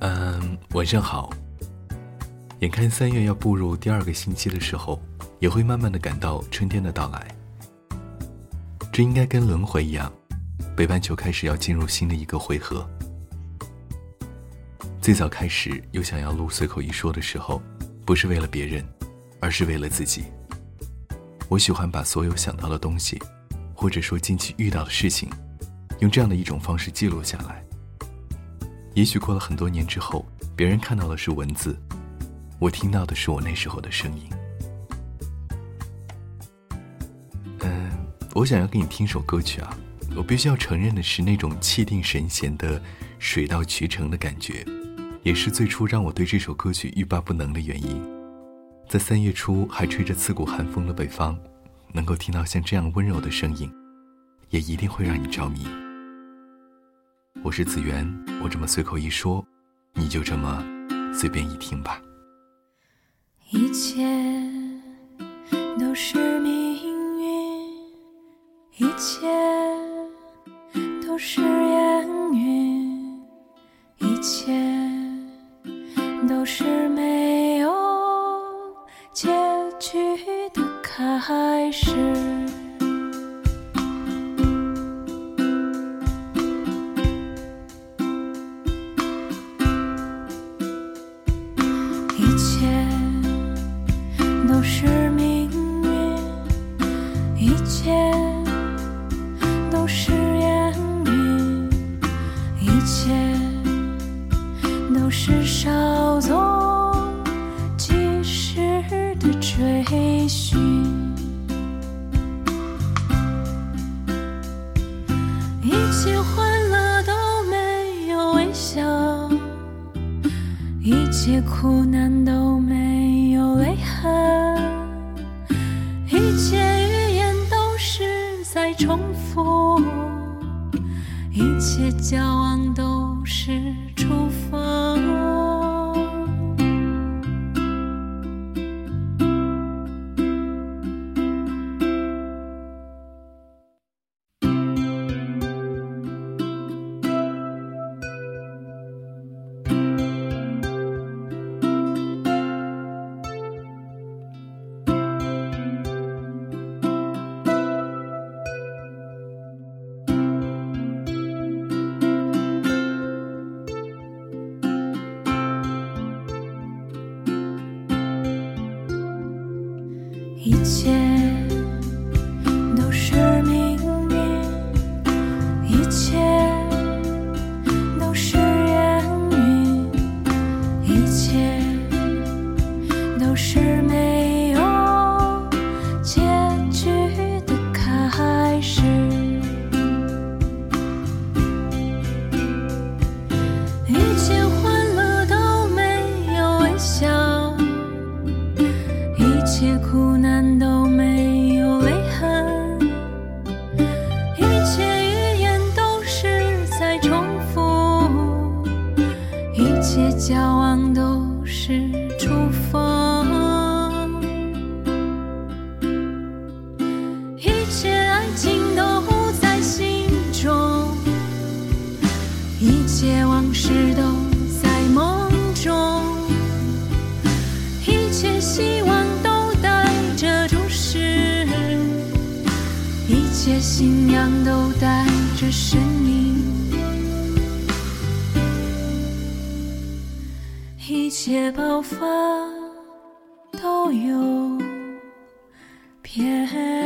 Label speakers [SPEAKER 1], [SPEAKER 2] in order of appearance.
[SPEAKER 1] 嗯，晚上好。眼看三月要步入第二个星期的时候，也会慢慢的感到春天的到来。这应该跟轮回一样，北半球开始要进入新的一个回合。最早开始有想要录随口一说的时候，不是为了别人，而是为了自己。我喜欢把所有想到的东西，或者说近期遇到的事情，用这样的一种方式记录下来。也许过了很多年之后，别人看到的是文字，我听到的是我那时候的声音。嗯，我想要给你听首歌曲啊，我必须要承认的是那种气定神闲的水到渠成的感觉，也是最初让我对这首歌曲欲罢不能的原因。在三月初还吹着刺骨寒风的北方，能够听到像这样温柔的声音，也一定会让你着迷。我是子源，我这么随口一说，你就这么随便一听吧。
[SPEAKER 2] 一切都是命运，一切都是烟云，一切都是没有结局的开始。都是稍纵即逝的追寻，一切欢乐都没有微笑，一切苦难都没有泪痕，一切语言都是在重复，一切交往都。是出发。一切。直都在梦中，一切希望都带着注视，一切信仰都带着神明，一切爆发都有别。